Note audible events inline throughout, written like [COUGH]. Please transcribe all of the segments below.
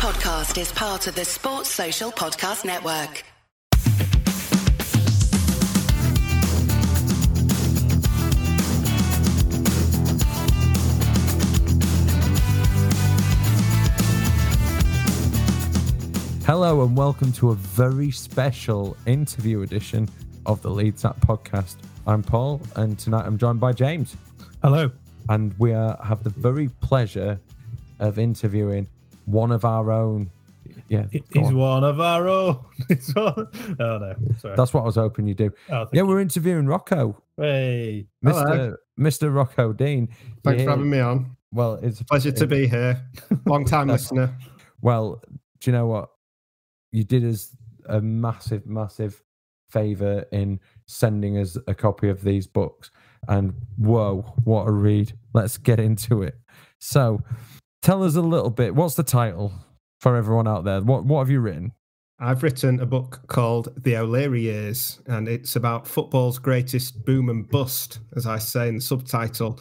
podcast is part of the Sports Social Podcast Network. Hello and welcome to a very special interview edition of the Leeds App podcast. I'm Paul, and tonight I'm joined by James, Hello. and we are, have the very pleasure of interviewing one of our own. Yeah, He's on. one of our own. [LAUGHS] He's one... Oh, no. Sorry. that's what I was hoping you'd do. Oh, Yeah, you. we're interviewing Rocco, Hey. Mr. Mr. Rocco Dean. Thanks Yeah, for having me on. Well, it's a Pleasure to be here. Long time listener. Well, do you know what? You did us a massive, massive favor in sending us a copy of these books. And whoa, what a read. Let's get into it. So tell us a little bit. What's the title for everyone out there? What what have you written? I've written a book called The O'Leary Years, and it's about football's greatest boom and bust, as I say in the subtitle,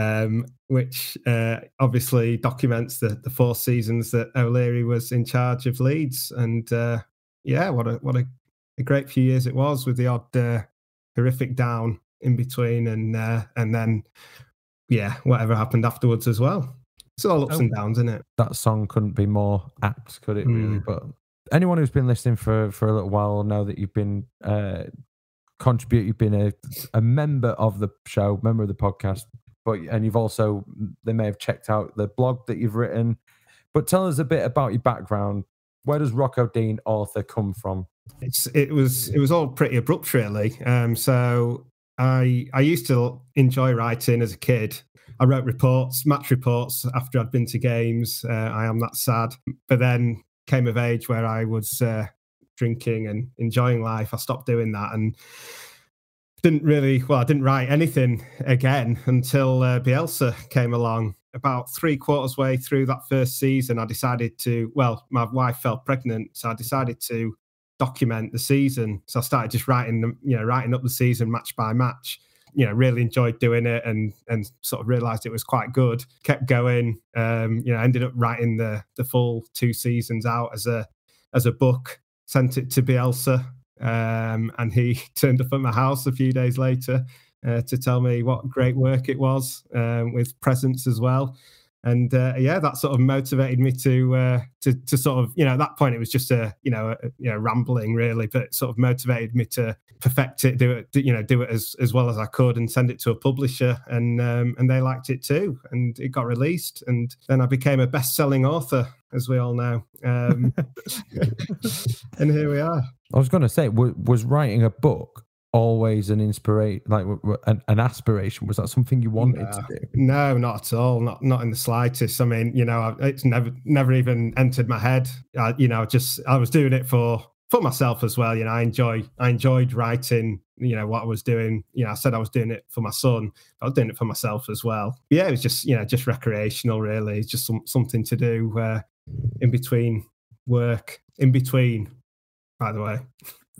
um, which uh, obviously documents the, the four seasons that O'Leary was in charge of Leeds. And uh, yeah, what a what a, a great few years it was, with the odd uh, horrific down in between, and uh, and then yeah, whatever happened afterwards as well. It's all ups Oh. and downs, isn't it? That song couldn't be more apt, could it really? Mm. But anyone who's been listening for for a little while will know that you've been uh contribute you've been a, a member of the show member of the podcast but and you've also they may have checked out the blog that you've written but tell us a bit about your background where does rocco dean author come from it's it was it was all pretty abrupt really um so i i used to enjoy writing as a kid i wrote reports match reports after i'd been to games uh, i am that sad but then came of age where i was uh, drinking and enjoying life i stopped doing that and didn't really well i didn't write anything again until uh, bielsa came along about three quarters way through that first season i decided to well my wife fell pregnant so i decided to document the season. So I started just writing them, you know, writing up the season match by match. You know, really enjoyed doing it and and sort of realized it was quite good. Kept going. Um, you know, ended up writing the the full two seasons out as a as a book. Sent it to Bielsa, um, and he [LAUGHS] turned up at my house a few days later uh, to tell me what great work it was um, with presents as well and uh, yeah, that sort of motivated me to uh, to to sort of you know at that point it was just a you know a, you know rambling really, but sort of motivated me to perfect it, do it, you know, do it as as well as I could, and send it to a publisher, and um, and they liked it too, and it got released, and then I became a best selling author, as we all know, um, [LAUGHS] [LAUGHS] and here we are. i was going to say was, was writing a book always an inspiration like an, an aspiration was that something you wanted to do No, not at all. Not not in the slightest. I mean, you know, it's never never even entered my head. I, you know, just I was doing it for for myself as well. You know, I enjoy I enjoyed writing. You know what I was doing. You know, I said I was doing it for my son. But I was doing it for myself as well. Yeah, it was just you know just recreational. Really, it's just some, something to do uh, in between work. In between, by the way.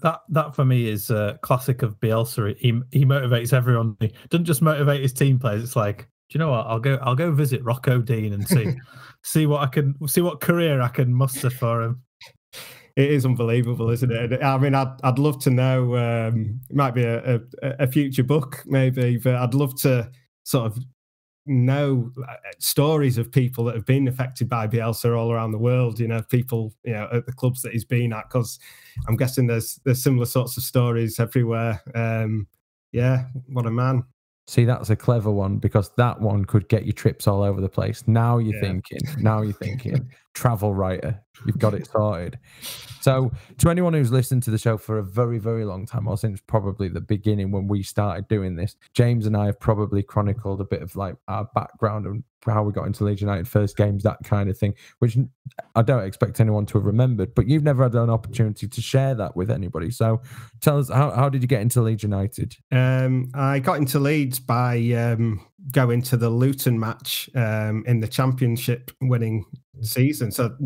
That that for me is a classic of Bielsa. He he motivates everyone. He doesn't just motivate his team players. It's like, do you know what? I'll go I'll go visit Rocco Dean and see [LAUGHS] see what I can see what career I can muster for him. It is unbelievable, isn't it? I mean, I'd I'd love to know. Um, it might be a, a a future book, maybe, but I'd love to sort of know uh, stories of people that have been affected by Bielsa all around the world. You know, people you know at the clubs that he's been at, because I'm guessing there's there's similar sorts of stories everywhere. Um, yeah, what a man. See, that's a clever one because that one could get you trips all over the place. Now you're Yeah. thinking, now you're thinking, [LAUGHS] travel writer, you've got it sorted. So, to anyone who's listened to the show for a very, very long time, or since probably the beginning when we started doing this, James and I have probably chronicled a bit of like our background and how we got into Leeds United first games, that kind of thing, which I don't expect anyone to have remembered, but you've never had an opportunity to share that with anybody. So, tell us, how, how did you get into Leeds United? Um, I got into Leeds by um, go into the Luton match um, in the championship winning season. So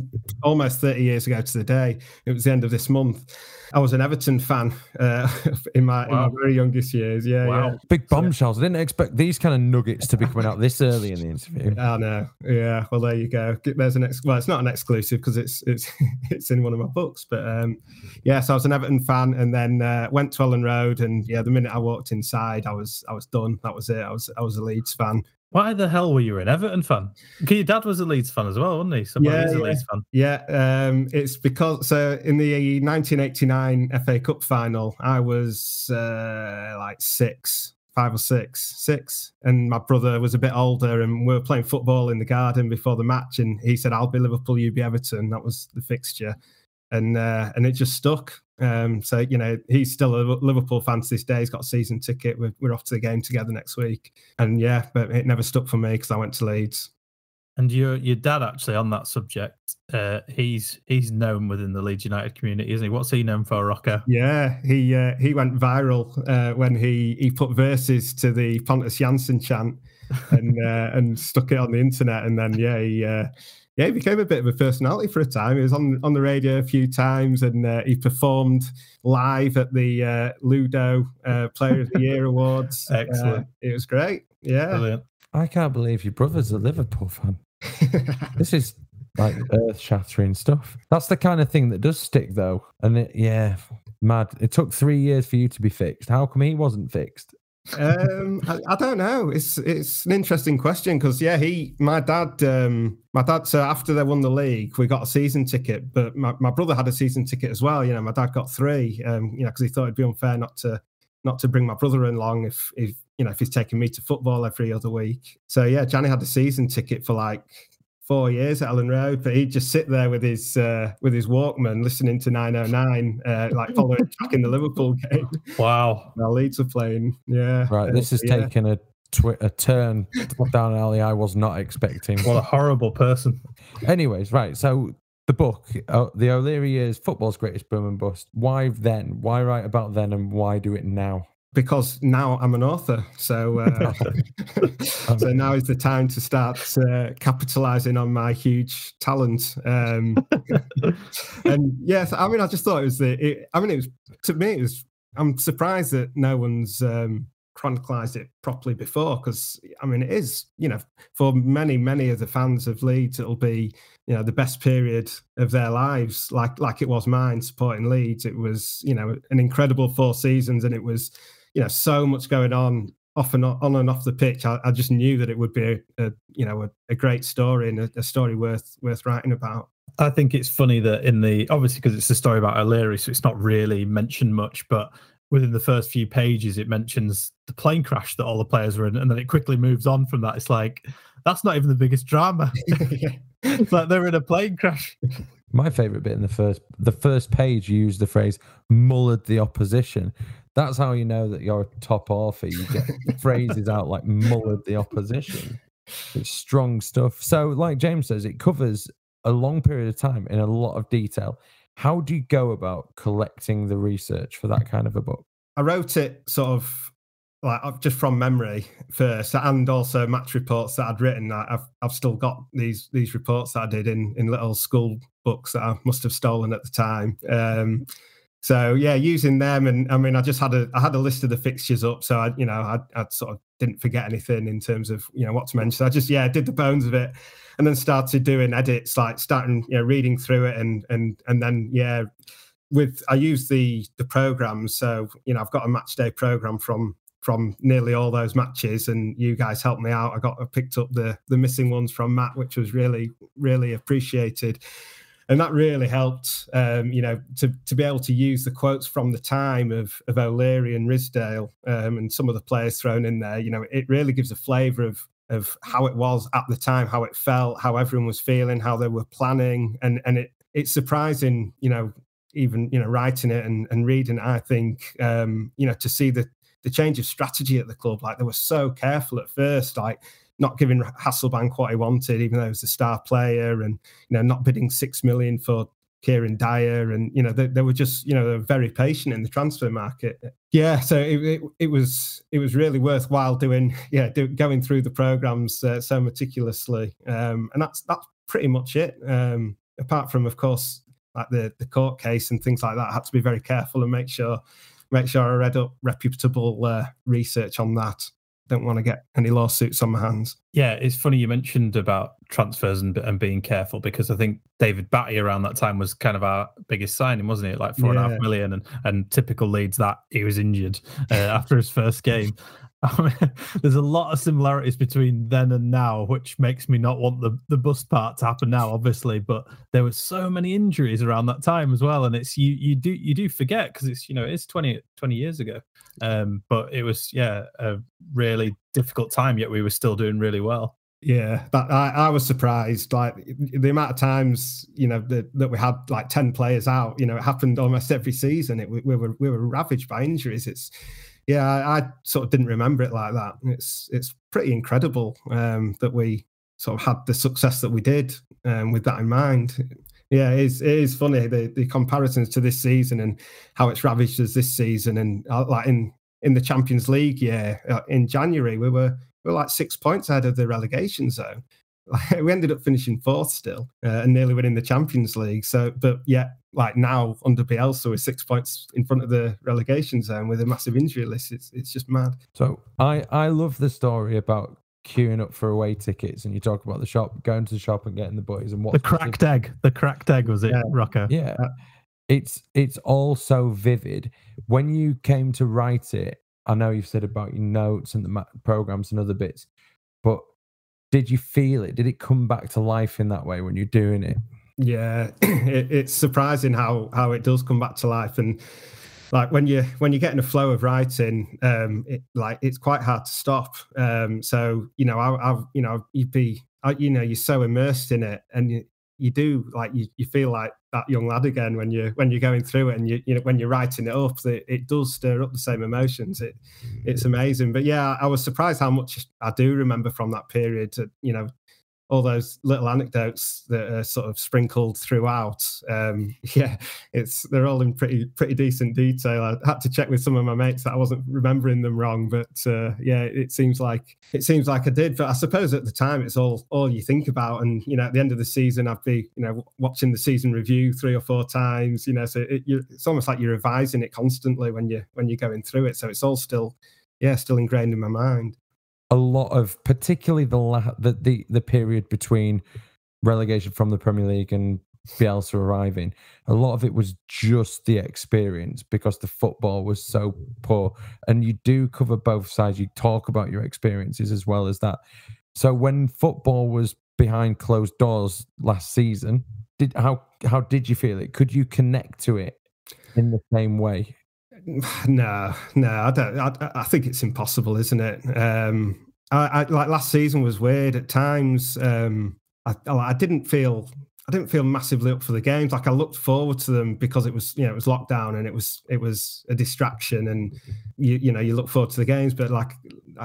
almost 30 years ago to the day. It was the end of this month. I was an Everton fan uh, [LAUGHS] in my wow. in my very youngest years. Yeah, wow. yeah. Big bombshells. I didn't expect these kind of nuggets to be coming out this early in the interview. I know. Yeah. Well, there you go. There's an ex- well, it's not an exclusive because it's it's [LAUGHS] it's in one of my books. But um, yeah, so I was an Everton fan, and then uh, went to Elland Road, and yeah, the minute I walked inside, I was I was done. That was it. I was I was a Leeds fan. Why the hell were you an Everton fan? Your dad was a Leeds fan as well, wasn't he? Somebody yeah, yeah. Leeds fan. Yeah, um, it's because so in the 1989 FA Cup final, I was uh, like six, five or six, six, and my brother was a bit older, and we were playing football in the garden before the match, and he said, "I'll be Liverpool, you be Everton." That was the fixture, and uh, and it just stuck. Um, so you know he's still a Liverpool fan to this day. He's got a season ticket. We're, we're off to the game together next week. And yeah, but it never stuck for me because I went to Leeds. And your your dad actually on that subject, uh, he's he's known within the Leeds United community, isn't he? What's he known for, Rocco? Yeah, he uh, he went viral uh, when he he put verses to the Pontus Jansson chant and uh, and stuck it on the internet, and then yeah he uh, yeah, he became a bit of a personality for a time. He was on on the radio a few times, and uh, he performed live at the uh, Ludo uh, Player of the [LAUGHS] Year Awards. Excellent. Uh, it was great. Yeah, Brilliant. I can't believe your brother's a Liverpool fan. [LAUGHS] this is like earth shattering stuff. That's the kind of thing that does stick, though. And it, yeah, mad. It took three years for you to be fixed. How come he wasn't fixed? Um, I, I, don't know. It's it's an interesting question because yeah, he my dad um, my dad so after they won the league, we got a season ticket, but my, my brother had a season ticket as well. You know, my dad got three. Um, you know, because he thought it'd be unfair not to not to bring my brother along if if you know if he's taking me to football every other week. So yeah, Johnny had a season ticket for like four years at Elland Road, but he'd just sit there with his uh, with his Walkman, listening to 909, uh, like following [LAUGHS] track in the Liverpool game. Wow, our Leeds are playing. Yeah, right. This has yeah. taken a twi- a turn down an alley I was not expecting. What a horrible person. Anyways, right. So the book, uh, the O'Leary years, football's greatest boom and bust. Why then? Why write about then, and why do it now? Because now I'm an author. So, uh, [LAUGHS] [LAUGHS] so now is the time to start uh, capitalizing on my huge talent. Um, [LAUGHS] and yes, I mean, I just thought it was the. It, I mean, it was to me. It was. I'm surprised that no one's um, chronicalized it properly before because I mean, it is. You know, for many, many of the fans of Leeds, it'll be you know the best period of their lives, like like it was mine supporting Leeds. It was you know an incredible four seasons, and it was you know so much going on off and on and off the pitch. I, I just knew that it would be a, a you know a, a, great story and a, a, story worth worth writing about. I think it's funny that in the obviously because it's a story about O'Leary, so it's not really mentioned much, but within the first few pages it mentions the plane crash that all the players were in, and then it quickly moves on from that. It's like that's not even the biggest drama. [LAUGHS] it's like they're in a plane crash. My favorite bit in the first the first page used the phrase mullered the opposition. That's how you know that you're a top author. You get [LAUGHS] phrases out like mullered the opposition. It's strong stuff. So, like James says, it covers a long period of time in a lot of detail. How do you go about collecting the research for that kind of a book? I wrote it sort of like just from memory first, and also match reports that I'd written. I've I've still got these these reports that I did in in little school books that I must have stolen at the time. Um, so yeah, using them, and I mean, I just had a I had a list of the fixtures up, so I you know I I sort of didn't forget anything in terms of you know what to mention. I just yeah did the bones of it, and then started doing edits, like starting you know reading through it, and and and then yeah, with I use the the programs. So you know I've got a match day program from from nearly all those matches, and you guys helped me out. I got I picked up the the missing ones from Matt, which was really really appreciated and that really helped, um, you know, to to be able to use the quotes from the time of of O'Leary and Ridsdale um, and some of the players thrown in there. You know, it really gives a flavour of of how it was at the time, how it felt, how everyone was feeling, how they were planning, and and it it's surprising, you know, even you know writing it and, and reading it, I think um, you know to see the the change of strategy at the club. Like they were so careful at first, like not giving Hasselbaink what he wanted, even though he was a star player, and you know not bidding six million for Kieran Dyer, and you know they, they were just you know they were very patient in the transfer market. Yeah, so it, it, it was it was really worthwhile doing [LAUGHS] yeah do, going through the programs uh, so meticulously, um, and that's that's pretty much it. Um, apart from of course like the the court case and things like that, I had to be very careful and make sure make sure I read up reputable uh, research on that don't want to get any lawsuits on my hands. Yeah, it's funny you mentioned about transfers and, and being careful because I think David Batty around that time was kind of our biggest signing, wasn't it? Like four yeah. and a half million, and and typical Leeds that he was injured uh, [LAUGHS] after his first game. [LAUGHS] there's a lot of similarities between then and now, which makes me not want the, the bust part to happen now, obviously. But there were so many injuries around that time as well, and it's you you do you do forget because it's you know it's 20, 20 years ago, um, but it was yeah a really difficult time. Yet we were still doing really well. Yeah, that I, I was surprised. Like the amount of times, you know, the, that we had like ten players out. You know, it happened almost every season. It we, we were we were ravaged by injuries. It's yeah, I, I, sort of didn't remember it like that. It's it's pretty incredible um, that we sort of had the success that we did um, with that in mind. Yeah, it is, it is funny the, the comparisons to this season and how it's ravaged us this season. And uh, like in in the Champions League, yeah, uh, in January we were we were like six points ahead of the relegation zone. [LAUGHS] we ended up finishing fourth still uh, and nearly winning the Champions League. So, but yeah, like now under Bielsa with six points in front of the relegation zone with a massive injury list, it's it's just mad. So I I love the story about queuing up for away tickets and you talk about the shop going to the shop and getting the boys and what the cracked egg the cracked egg was it yeah. Rocco yeah it's it's all so vivid when you came to write it I know you've said about your notes and the programs and other bits but did you feel it? Did it come back to life in that way when you're doing it? Yeah, [CLEARS THROAT] it, it's surprising how how it does come back to life, and like when you when you're getting a flow of writing, um, it, like it's quite hard to stop. Um, so you know, I, I you know, you'd be, I, you know, you're so immersed in it, and you, you do like you, you feel like that young lad again when you when you're going through it and you you know when you're writing it up it, it does stir up the same emotions. It it's mm. amazing. But yeah I was surprised how much I do remember from that period you know all those little anecdotes that are sort of sprinkled throughout. Um, [LAUGHS] yeah, it's they're all in pretty pretty decent detail. I had to check with some of my mates that I wasn't remembering them wrong, but uh, yeah, it seems like it seems like I did. But I suppose at the time it's all all you think about, and you know, at the end of the season, I'd be you know watching the season review three or four times. You know, so it, it's almost like you're revising it constantly when you when you're going through it. So it's all still yeah still ingrained in my mind a lot of particularly the la- the, the the period between relegation from the Premier League and Bielsa arriving. A lot of it was just the experience because the football was so poor. And you do cover both sides. You talk about your experiences as well as that. So when football was behind closed doors last season, did how how did you feel it? Could you connect to it in the same way? [SIGHS] No, no, I don't. I, I think it's impossible, isn't it? Um, I, I, like last season was weird at times. Um, I, I didn't feel I didn't feel massively up for the games. Like I looked forward to them because it was you know it was lockdown and it was it was a distraction and you you know you look forward to the games. But like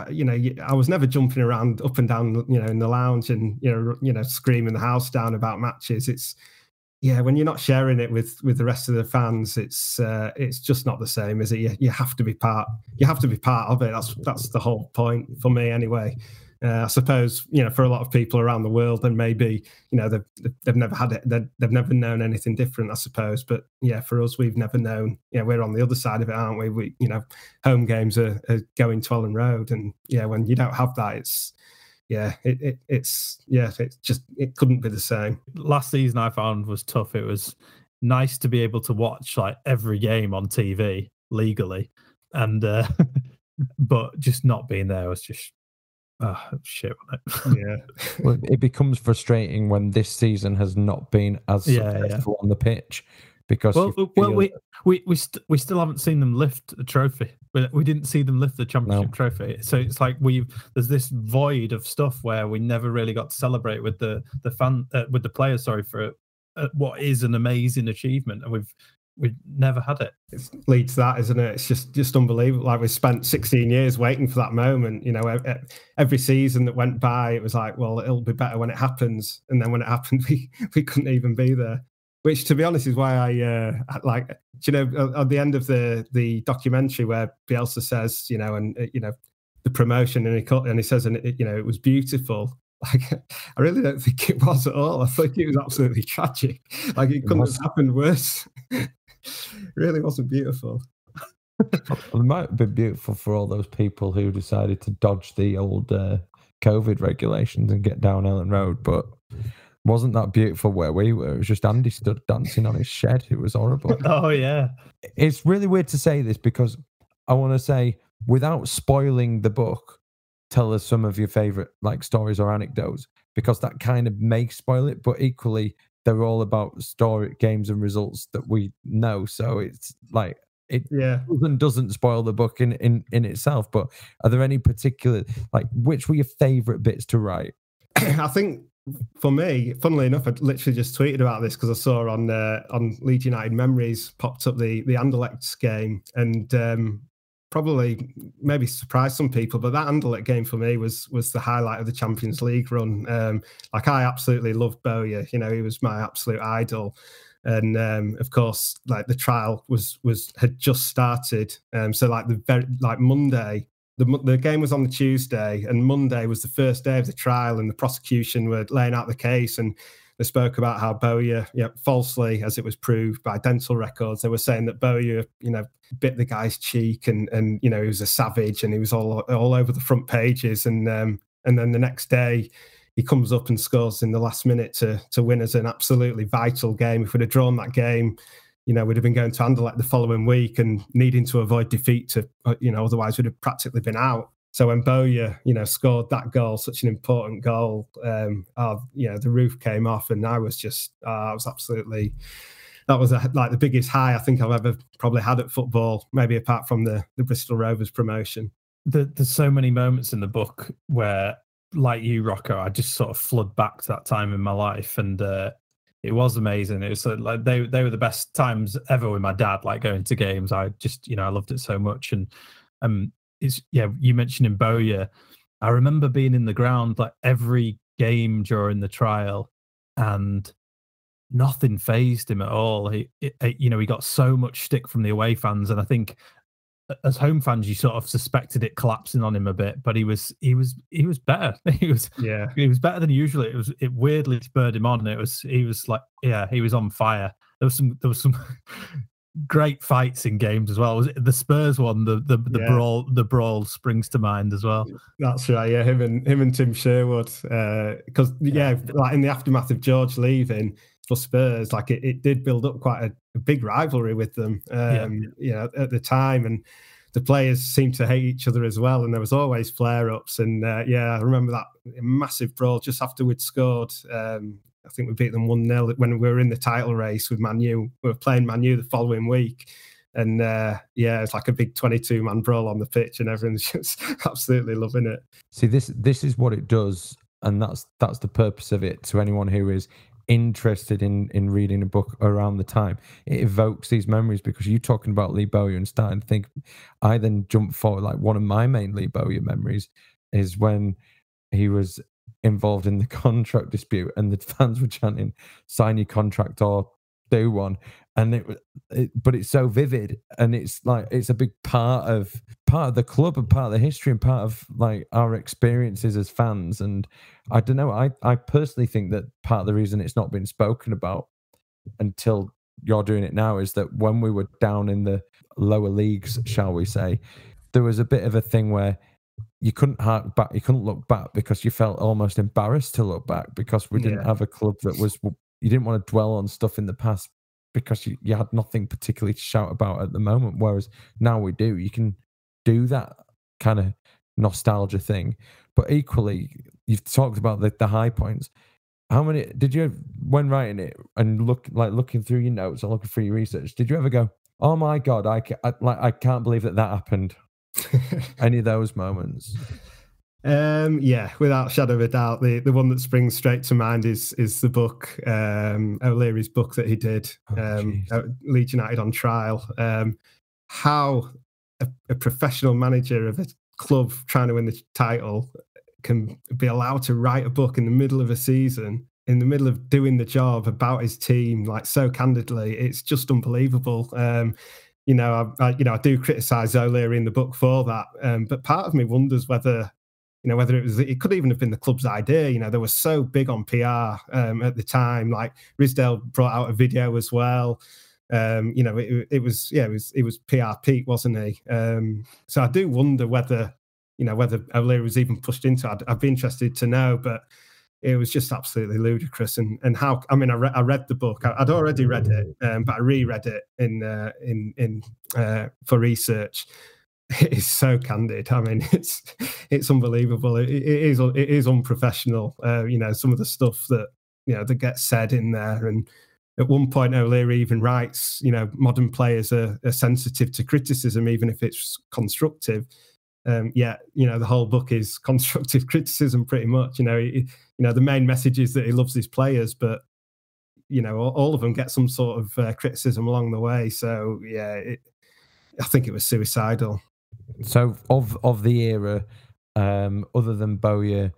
you know I was never jumping around up and down you know in the lounge and you know you know screaming the house down about matches. It's yeah, when you're not sharing it with with the rest of the fans, it's uh, it's just not the same, is it? You, you have to be part. You have to be part of it. That's that's the whole point for me, anyway. Uh, I suppose you know for a lot of people around the world, then maybe you know they've they've never had it. They've never known anything different, I suppose. But yeah, for us, we've never known. Yeah, we're on the other side of it, aren't we? We you know, home games are, are going to Elland Road, and yeah, when you don't have that, it's yeah, it, it it's yeah, it's just it couldn't be the same. Last season I found was tough. It was nice to be able to watch like every game on TV legally, and uh, [LAUGHS] but just not being there was just oh, shit. yeah, [LAUGHS] well, it becomes frustrating when this season has not been as yeah, successful yeah. on the pitch because well, well we we we, st- we still haven't seen them lift the trophy. We, we didn't see them lift the championship no. trophy. So it's like we've there's this void of stuff where we never really got to celebrate with the the fan uh, with the players. Sorry for uh, what is an amazing achievement, and we've we've never had it. It leads that, isn't it? It's just just unbelievable. Like we spent 16 years waiting for that moment. You know, every season that went by, it was like, well, it'll be better when it happens, and then when it [LAUGHS] happened, we we couldn't even be there which to be honest is why I uh, like. You know, at the end of the the documentary where Bielsa says, you know, and uh, you know, the promotion, and he and he says, and it, you know, it was beautiful. [LAUGHS] Like, I really don't think it was at all. I think it was absolutely [LAUGHS] tragic. Like, it couldn't it have happened worse. [LAUGHS] really wasn't beautiful. it might have been beautiful for all those people who decided to dodge the old uh, COVID regulations and get down Elland Road, but wasn't that beautiful where we were? It was just Andy stood dancing on his shed. It was horrible. [LAUGHS] oh yeah. It's really weird to say this because I want to say without spoiling the book, tell us some of your favorite like stories or anecdotes because that kind of may spoil it, but equally they're all about story games and results that we know. So it's like it yeah doesn't, doesn't spoil the book in, in in itself. But are there any particular like which were your favorite bits to write? [CLEARS THROAT] I think for me, funnily enough, I literally just tweeted about this because I saw on uh, on Leeds United Memories popped up the the Anderlecht game, and um, probably maybe surprised some people, but that Anderlecht game for me was was the highlight of the Champions League run. Um, like I absolutely loved Bowyer. You know, he was my absolute idol. And um, of course, like the trial was was had just started. Um, so like the very like Monday, the the game was on the Tuesday, and Monday was the first day of the trial, and the prosecution were laying out the case and they spoke about how Bowyer, falsely, as it was proved by dental records, they were saying that Bowyer, you know, bit the guy's cheek and and you know he was a savage and he was all all over the front pages and um, and then the next day he comes up and scores in the last minute to to win as an absolutely vital game. If we'd have drawn that game, you know, we'd have been going to Anderlecht the following week and needing to avoid defeat to, uh, you know, otherwise we'd have practically been out. So when Bowyer, you know, scored that goal, such an important goal, um, oh, you know, the roof came off, and I was just, uh, I was absolutely, that was a, like the biggest high I think I've ever probably had at football, maybe apart from the the Bristol Rovers promotion. The, there's so many moments in the book where, like you, Rocco, I just sort of flood back to that time in my life, and uh, it was amazing. It was like they they were the best times ever with my dad, like going to games. I just, you know, I loved it so much, and um, it's yeah. You mentioned in Bowyer, I remember being in the ground like every game during the trial, and nothing phased him at all. He, it, you know, he got so much stick from the away fans, and I think as home fans, you sort of suspected it collapsing on him a bit, but he was he was he was better. [LAUGHS] He was yeah he was better than usual. It was it weirdly spurred him on. And it was he was like yeah he was on fire. There was some there was some [LAUGHS] great fights in games as well. Was it the Spurs one? The the, the yeah. brawl the brawl springs to mind as well. That's right. Yeah, him and him and Tim Sherwood. Because uh, yeah. yeah, like in the aftermath of George leaving for Spurs, like it, it did build up quite a, a big rivalry with them. Um, yeah. You know, at the time and. The players seemed to hate each other as well, and there was always flare-ups. And uh, yeah, I remember that massive brawl just after we'd scored. Um, I think we beat them 1 0 when we were in the title race with Manu. We were playing Manu the following week. And uh, yeah, it's like a big 22 man brawl on the pitch, and everyone's [LAUGHS] just absolutely loving it. See, this this is what it does, and that's that's the purpose of it to anyone who is interested in in reading a book around the time. It evokes these memories because you talking about lee bowyer and starting to think i then jump forward like one of my main lee bowyer memories is when he was involved in the [LAUGHS] contract dispute, and the fans were chanting, "Sign your contract or do one." And it, it, but it's so vivid, and it's like it's a big part of part of the club and part of the history and part of like our experiences as fans. And I don't know, I I personally think that part of the reason it's not been spoken about until you're doing it now is that when we were down in the lower leagues, shall we say, there was a bit of a thing where you couldn't hark back, you couldn't look back because you felt almost embarrassed to look back because we didn't yeah. have a club that was you didn't want to dwell on stuff in the past because you, you had nothing particularly to shout about at the moment. Whereas now we do, you can do that kind of nostalgia thing. But equally, you've talked about the, the high points. How many did you when writing it and look like looking through your notes or looking through your research? Did you ever go, "Oh my god, I, I like I can't believe that that happened"? [LAUGHS] Any of those moments? Um, yeah, without shadow of a doubt, the, the one that springs straight to mind is is the book um, O'Leary's book that he did, oh, um, Leeds United on trial. Um, how a, a, professional manager of a club trying to win the title can be allowed to write a book in the middle of a season in the middle of doing the job about his team, like so candidly. It's just unbelievable. Um, you know, I, I, you know I do criticize O'Leary in the book for that, um, but part of me wonders whether you know whether it was it could even have been the club's idea. You know, they were so big on PR um, at the time. Like Ridsdale brought out a video as well. Um, you know, it, it was yeah, it was it was PR Pete, wasn't he? Um, so I do wonder whether you know whether O'Leary was even pushed into. I'd, I'd be interested to know, but it was just absolutely ludicrous. And and how I mean, I, re- I read the book. I, would already read it, um, but I reread it in uh, in in uh, for research. [LAUGHS] It is so candid. I mean, [LAUGHS] it's it's unbelievable. it, it is it is unprofessional. Uh, you know, some of the stuff that you know that gets said in there, and at one point O'Leary even writes, you know, modern players are, are sensitive to criticism, even if it's constructive. Um, yeah, you know, the whole book is [LAUGHS] constructive criticism, pretty much. You know, he, you know, the main message is that he loves his players, but you know, all, all of them get some sort of uh, criticism along the way. So yeah, it, I think it was suicidal. So of of the era, um, other than Bowyer,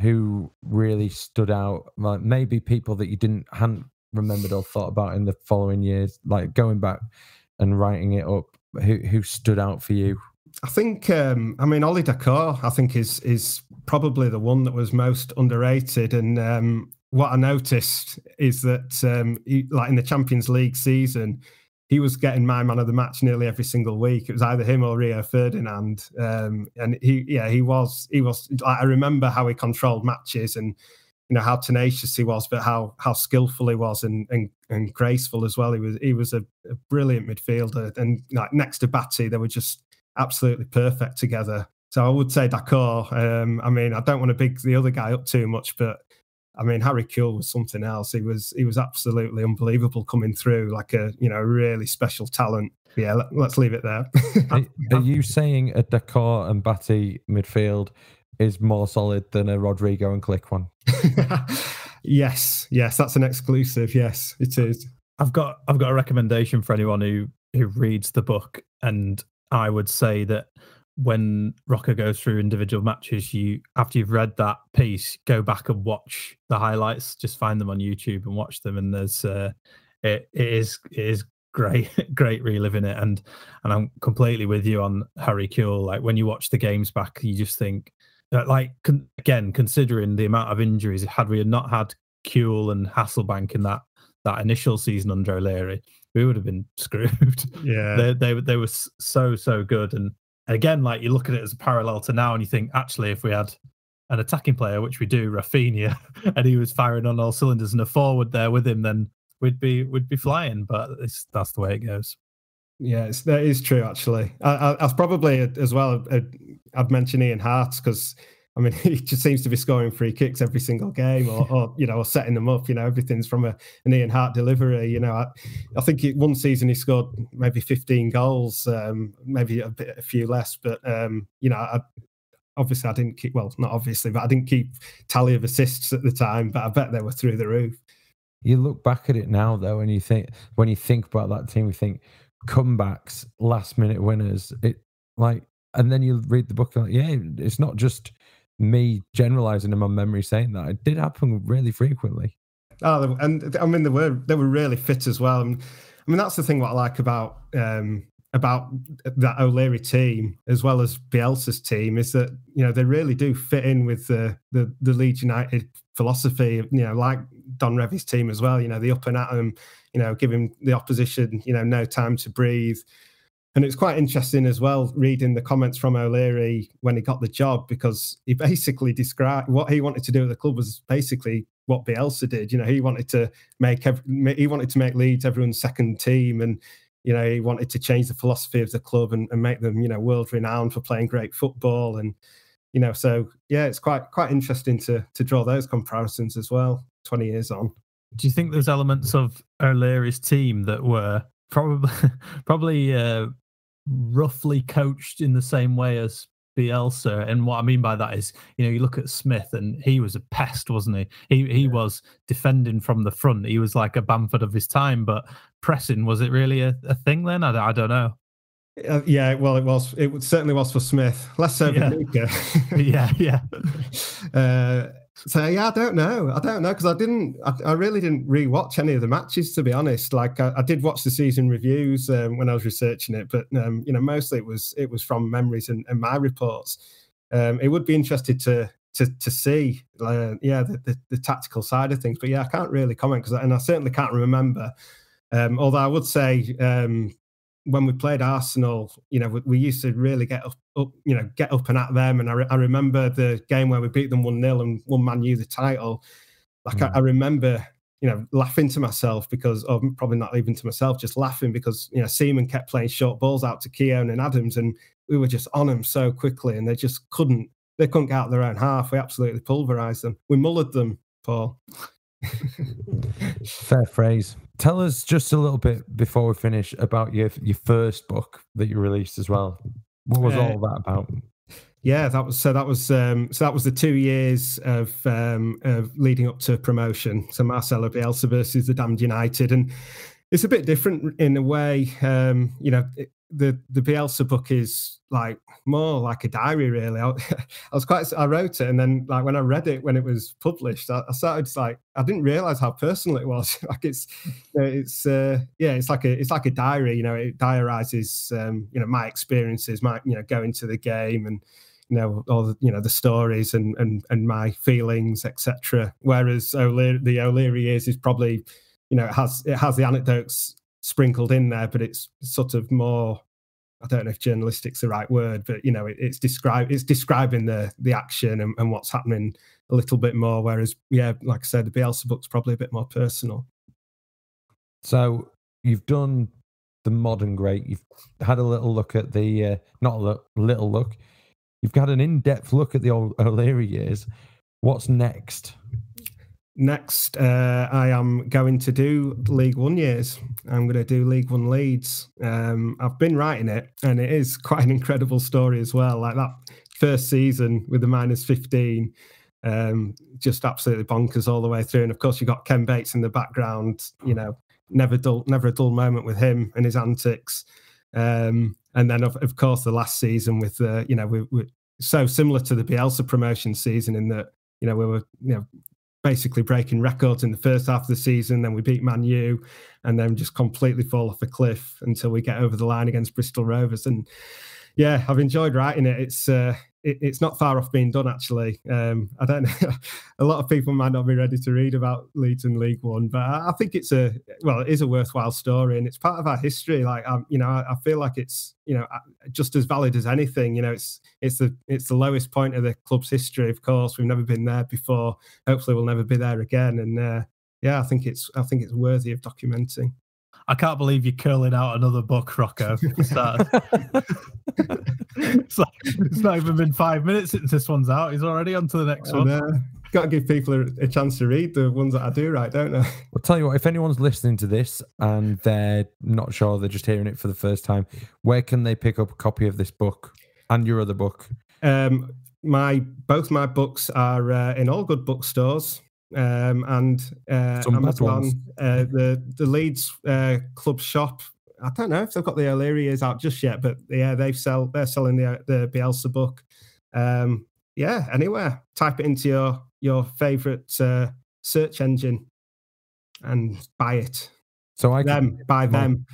who really stood out, like maybe people that you didn't hadn't remembered or thought about in the following years, like going back and writing it up, who who stood out for you? I think um, I mean Ollie Dacourt, I think is is probably the one that was most underrated. And um, what I noticed is that, um, he, like in the Champions League season, he was getting my man of the match nearly every single week. It was either him or Rio Ferdinand, um, and he, yeah, he was, he was. Like, I remember how he controlled matches and you know how tenacious he was, but how how skillful he was and and, and graceful as well. He was he was a, a brilliant midfielder, and like next to Batty, they were just absolutely perfect together. So I would say Dacourt. Um, I mean, I don't want to big the other guy up too much, but I mean, Harry Kewell was something else. He was he was absolutely unbelievable coming through, like a you know really special talent. Yeah, let, us leave it there. [LAUGHS] are, are, you saying a Dacourt and Batty midfield is more solid than a Rodrigo and Klich one? [LAUGHS] yes, yes, that's an exclusive. Yes, it is. I've got I've got a recommendation for anyone who who reads the book, and I would say that when Rocco goes through individual matches, you after you've read that piece, go back and watch the highlights. Just find them on YouTube and watch them. And there's uh, it, it is it is great [LAUGHS] great reliving it. And and I'm completely with you on Harry Kewell. Like when you watch the games back, you just think that like con- again considering the amount of injuries, had we not had Kewell and Hasselbaink in that that initial season under O'Leary, we would have been [LAUGHS] screwed. Yeah, they they they were so so good and again, like you look at it as a parallel to now, and you think actually, if we had an attacking player, which we do, Raphinha, [LAUGHS] and he was firing on all cylinders, and a forward there with him, then we'd be we'd be flying. But that's the way it goes. Yeah, that is true. Actually, I, I, I've probably as well. Uh, I've mentioned Ian Harte because I mean, [LAUGHS] he just seems to be scoring free kicks every single game, or, or you know, or setting them up. You know, everything's from a, an Ian Harte delivery. You know, I, I think one season he scored maybe 15 goals, um, maybe a bit, a few less, but um, you know, I, obviously I didn't keep well, not obviously, but I didn't keep tally of assists at the time. But I bet they were through the roof. You look back at it now, though, and you think when you think about that team, you think comebacks, last minute winners. It like, and then you read the book, like, yeah, it's not just me generalizing in my memory saying that it did happen really frequently. Oh, and I mean they were they were really fit as well. I mean that's the thing what I like about um, about that O'Leary team as well as Bielsa's team is that you know they really do fit in with the the, the Leeds United philosophy. You know, like Don Revie's team as well. You know, the up and at them. You know, giving the opposition you know no time to breathe. And it's quite interesting as well reading the comments from O'Leary when he got the job because he basically described what he wanted to do at the club was basically what Bielsa did. You know, he wanted to make every, he wanted to make Leeds everyone's second team, and you know he wanted to change the philosophy of the club and, and make them you know world renowned for playing great football. And you know, so yeah, it's quite quite interesting to to draw those comparisons as well. Twenty years on. Do you think there's elements of O'Leary's team that were probably [LAUGHS] probably uh, roughly coached in the same way as Bielsa. And what I mean by that is, you know, you look at Smith and he was a pest, wasn't he? He he yeah. was defending from the front. He was like a Bamford of his time, but pressing, was it really a, a thing then? I, I don't know. Uh, yeah, well, it was. It certainly was for Smith. Less so [LAUGHS] yeah. yeah, yeah. [LAUGHS] Uh, So yeah, I don't know. I don't know because I didn't. I, I, really didn't rewatch any of the matches to be honest. Like I, I did watch the season reviews um, when I was researching it, but um, you know, mostly it was it was from memories and, and my reports. Um, it would be interested to to to see, uh, yeah, the, the, the, tactical side of things. But yeah, I can't really comment because, and I certainly can't remember. Um, although I would say um, when we played Arsenal, you know, we, we, used to really get up, up, you know, get up and at them. And I, re- I remember the game where we beat them one 0 and one Man U the title. Like mm. I, I, remember, you know, laughing to myself because, or probably not even to myself, just laughing because you know Seaman kept playing short balls out to Keown and Adams, and we were just on them so quickly, and they just couldn't they couldn't get out their own half. We absolutely pulverized them. We mullered them, Paul. [LAUGHS] Fair phrase. Tell us just a little bit before we finish about your your first book that you released as well. What was uh, all that about? Yeah, that was so. That was um, so. That was the two years of um, of leading up to promotion. So Marcelo Bielsa versus the Damned United, and it's a bit different in a way. Um, you know, it, the the Bielsa book is like more like a diary, really. I, [LAUGHS] I, was quite. I wrote it, and then like when I read it when it was published, I, I started like I didn't realize how personal it was. [LAUGHS] like it's it's uh, yeah, it's like a it's like a diary. You know, it diarizes um, you know my experiences, my you know going to the game and you know all the you know the stories and and and my feelings etc whereas O'Leary, the O'Leary is is probably you know it has it has the anecdotes sprinkled in there, but it's sort of more. I don't know if journalistic's the right word, but you know, it, it's describe it's describing the the action and, and, what's happening a little bit more. Whereas, yeah, like I said, the Bielsa book's probably a bit more personal. So you've done the modern great. You've had a little look at the uh, not a look, little look. You've got an in-depth look at the old O'Leary years. What's next? Next, uh, I am going to do League One years. I'm going to do League One Leeds. Um, I've been writing it, and it is [LAUGHS] quite an incredible story as well. Like that first season with the minus 15, um, just absolutely bonkers all the way through. And of course, you've got Ken Bates in the background. You know, never dull, never a dull moment with him and his antics. Um, and then, of, of course, the last season with uh, you know, we, we so similar to the Bielsa promotion season in that you know we were you know basically breaking records in the first half of the season. Then we beat Man U, and then just completely fall off a cliff until we get over the line against Bristol Rovers. And yeah, I've enjoyed writing it. It's uh, it, it's not far off being done actually. Um, I don't know. [LAUGHS] a lot of people might not be ready to read about Leeds and League One, but I, I, think it's a well, it is a worthwhile story, and it's part of our history. Like, you know, I, I, feel like it's you know just as valid as anything. You know, it's it's the it's the lowest point of the club's history. Of course, we've never been there before. Hopefully, we'll never be there again. And uh, yeah, I think it's I think it's worthy of documenting. I can't believe you're curling out another book, Rocco. [LAUGHS] it's, like, it's not even been five minutes since this one's out. He's already on to the next one. Uh, got to give people a, a, chance to read the ones that I do right, don't I? I'll tell you what, if anyone's listening to this and they're not sure, they're just hearing it for the first time, where can they pick up a copy of this book and your other book? Um, my both my books are uh, in all good bookstores um, and uh, Amazon, uh, the the Leeds uh, club shop. I don't know if they've got the O'Leary out just yet, but yeah, they sell they're selling the the Bielsa book. Um, yeah, anywhere. Type it into your your favorite uh, search engine and buy it. So I them could, buy them.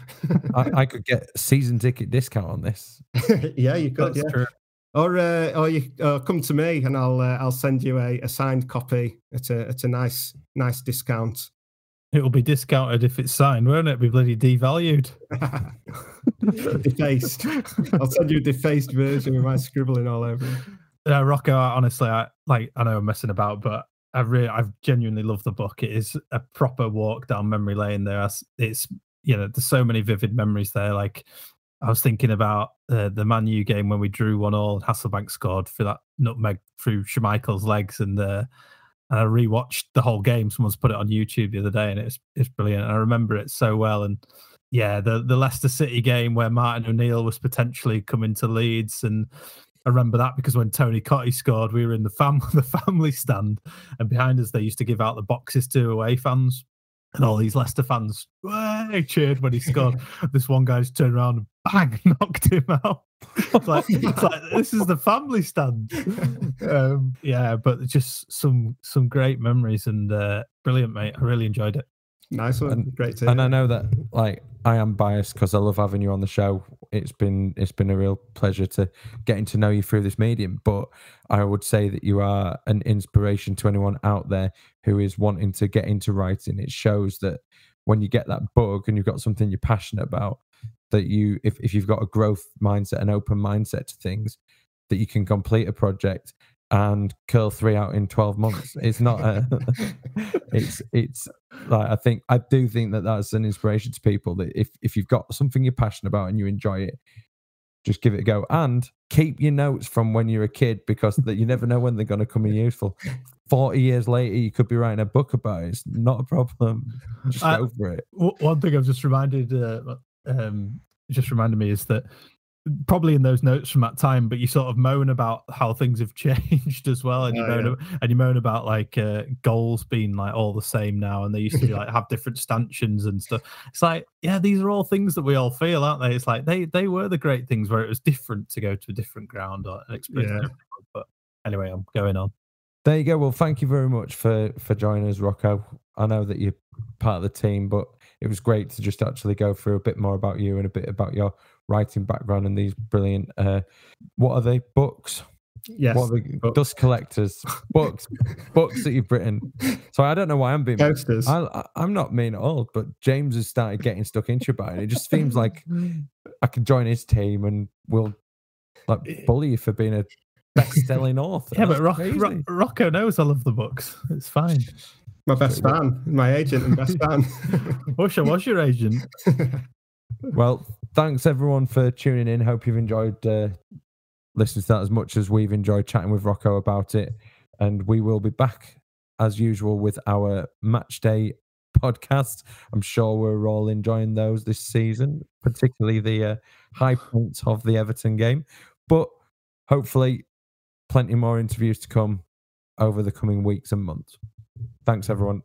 I, I, [LAUGHS] could get season ticket discount on this. [LAUGHS] yeah, you could. That's yeah. True or uh, or you uh, come to me and I'll uh, I'll send you a, a, signed copy at a at a nice nice discount. It'll be discounted if it's signed, won't it? Be bloody devalued. [LAUGHS] defaced. I'll send you a defaced version with my scribbling all over. Yeah, Rocco. Honestly, I like. I know I'm messing about, but I really, I've genuinely loved the book. It is a proper walk down memory lane. There, it's you know, there's so many vivid memories there. Like I was thinking about uh, the Man U game when we drew one all. Hasselbaink scored for that nutmeg through Schmeichel's legs, and uh, and I rewatched the whole game. Someone's put it on YouTube the other day, and it's it's brilliant. And I remember it so well. And yeah, the the Leicester City game where Martin O'Neill was potentially coming to Leeds, and I remember that because when Tony Cottee scored, we were in the fam [LAUGHS] the family stand, and behind us they used to give out the boxes to away fans and all these Leicester fans way, cheered when he scored. [LAUGHS] this one guy just turned around and bang, [LAUGHS] knocked him out. [LAUGHS] It's like, it's like this is the family stand. [LAUGHS] Um, yeah, but just some some great memories and uh, brilliant, mate. I really enjoyed it. Nice one, And- great to and I know that like I am biased because I love having you on the show. It's been it's been a real pleasure to getting to know you through this medium. But I would say that you are an inspiration to anyone out there who is wanting to get into writing. It shows that when you get that bug and you've got something you're passionate about, that you if, if you've got a growth mindset, an open mindset to things, that you can complete a project and curl three out in 12 months. It's not a [LAUGHS] it's it's like I think I do think that that's an inspiration to people that if if you've got something you're passionate about and you enjoy it, just give it a go and keep your notes from when you're a kid because that you never know when they're going to come in useful. Forty years later, you could be writing a book about it. It's not a problem. Just I- go for it. One thing I've just reminded, uh, um, just reminded me is that probably in those notes from that time, but you sort of moan about how things have [LAUGHS] changed as well, and you Oh, moan yeah. and you moan about like uh, goals being like all the same now, and they used to be, like have different stanchions and stuff. It's like, yeah, these are all things that we all feel, aren't they? It's like they they were the great things where it was different to go to a different ground or an experience. Yeah. But anyway, I'm going on. There you go. Well, thank you very much for for joining us, Rocco. I know that you're part of the team, but it was great to just actually go through a bit more about you and a bit about your writing background and these brilliant. uh What are they? Books. yes, What are they? books. Dust collectors. Books. [LAUGHS] books that you've written. So I don't know why I'm being. posters. I, I'm not mean at all, but James has started getting stuck into it. It just seems like I could join his team and we'll like bully you for being a best-selling author. [LAUGHS] Yeah, but Rock, crazy. Rock, Rocco knows I love the books. It's fine. My best fan, my agent and best fan. [LAUGHS] Usher was your agent. [LAUGHS] Well, thanks everyone for tuning in. Hope you've enjoyed uh, listening to that as much as we've enjoyed chatting with Rocco about it. And we will be back as usual with our match day podcast. I'm sure we're all enjoying those this season, particularly the uh, high points of the Everton game. But hopefully, plenty more interviews to come over the coming weeks and months. Thanks, everyone.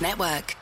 Network.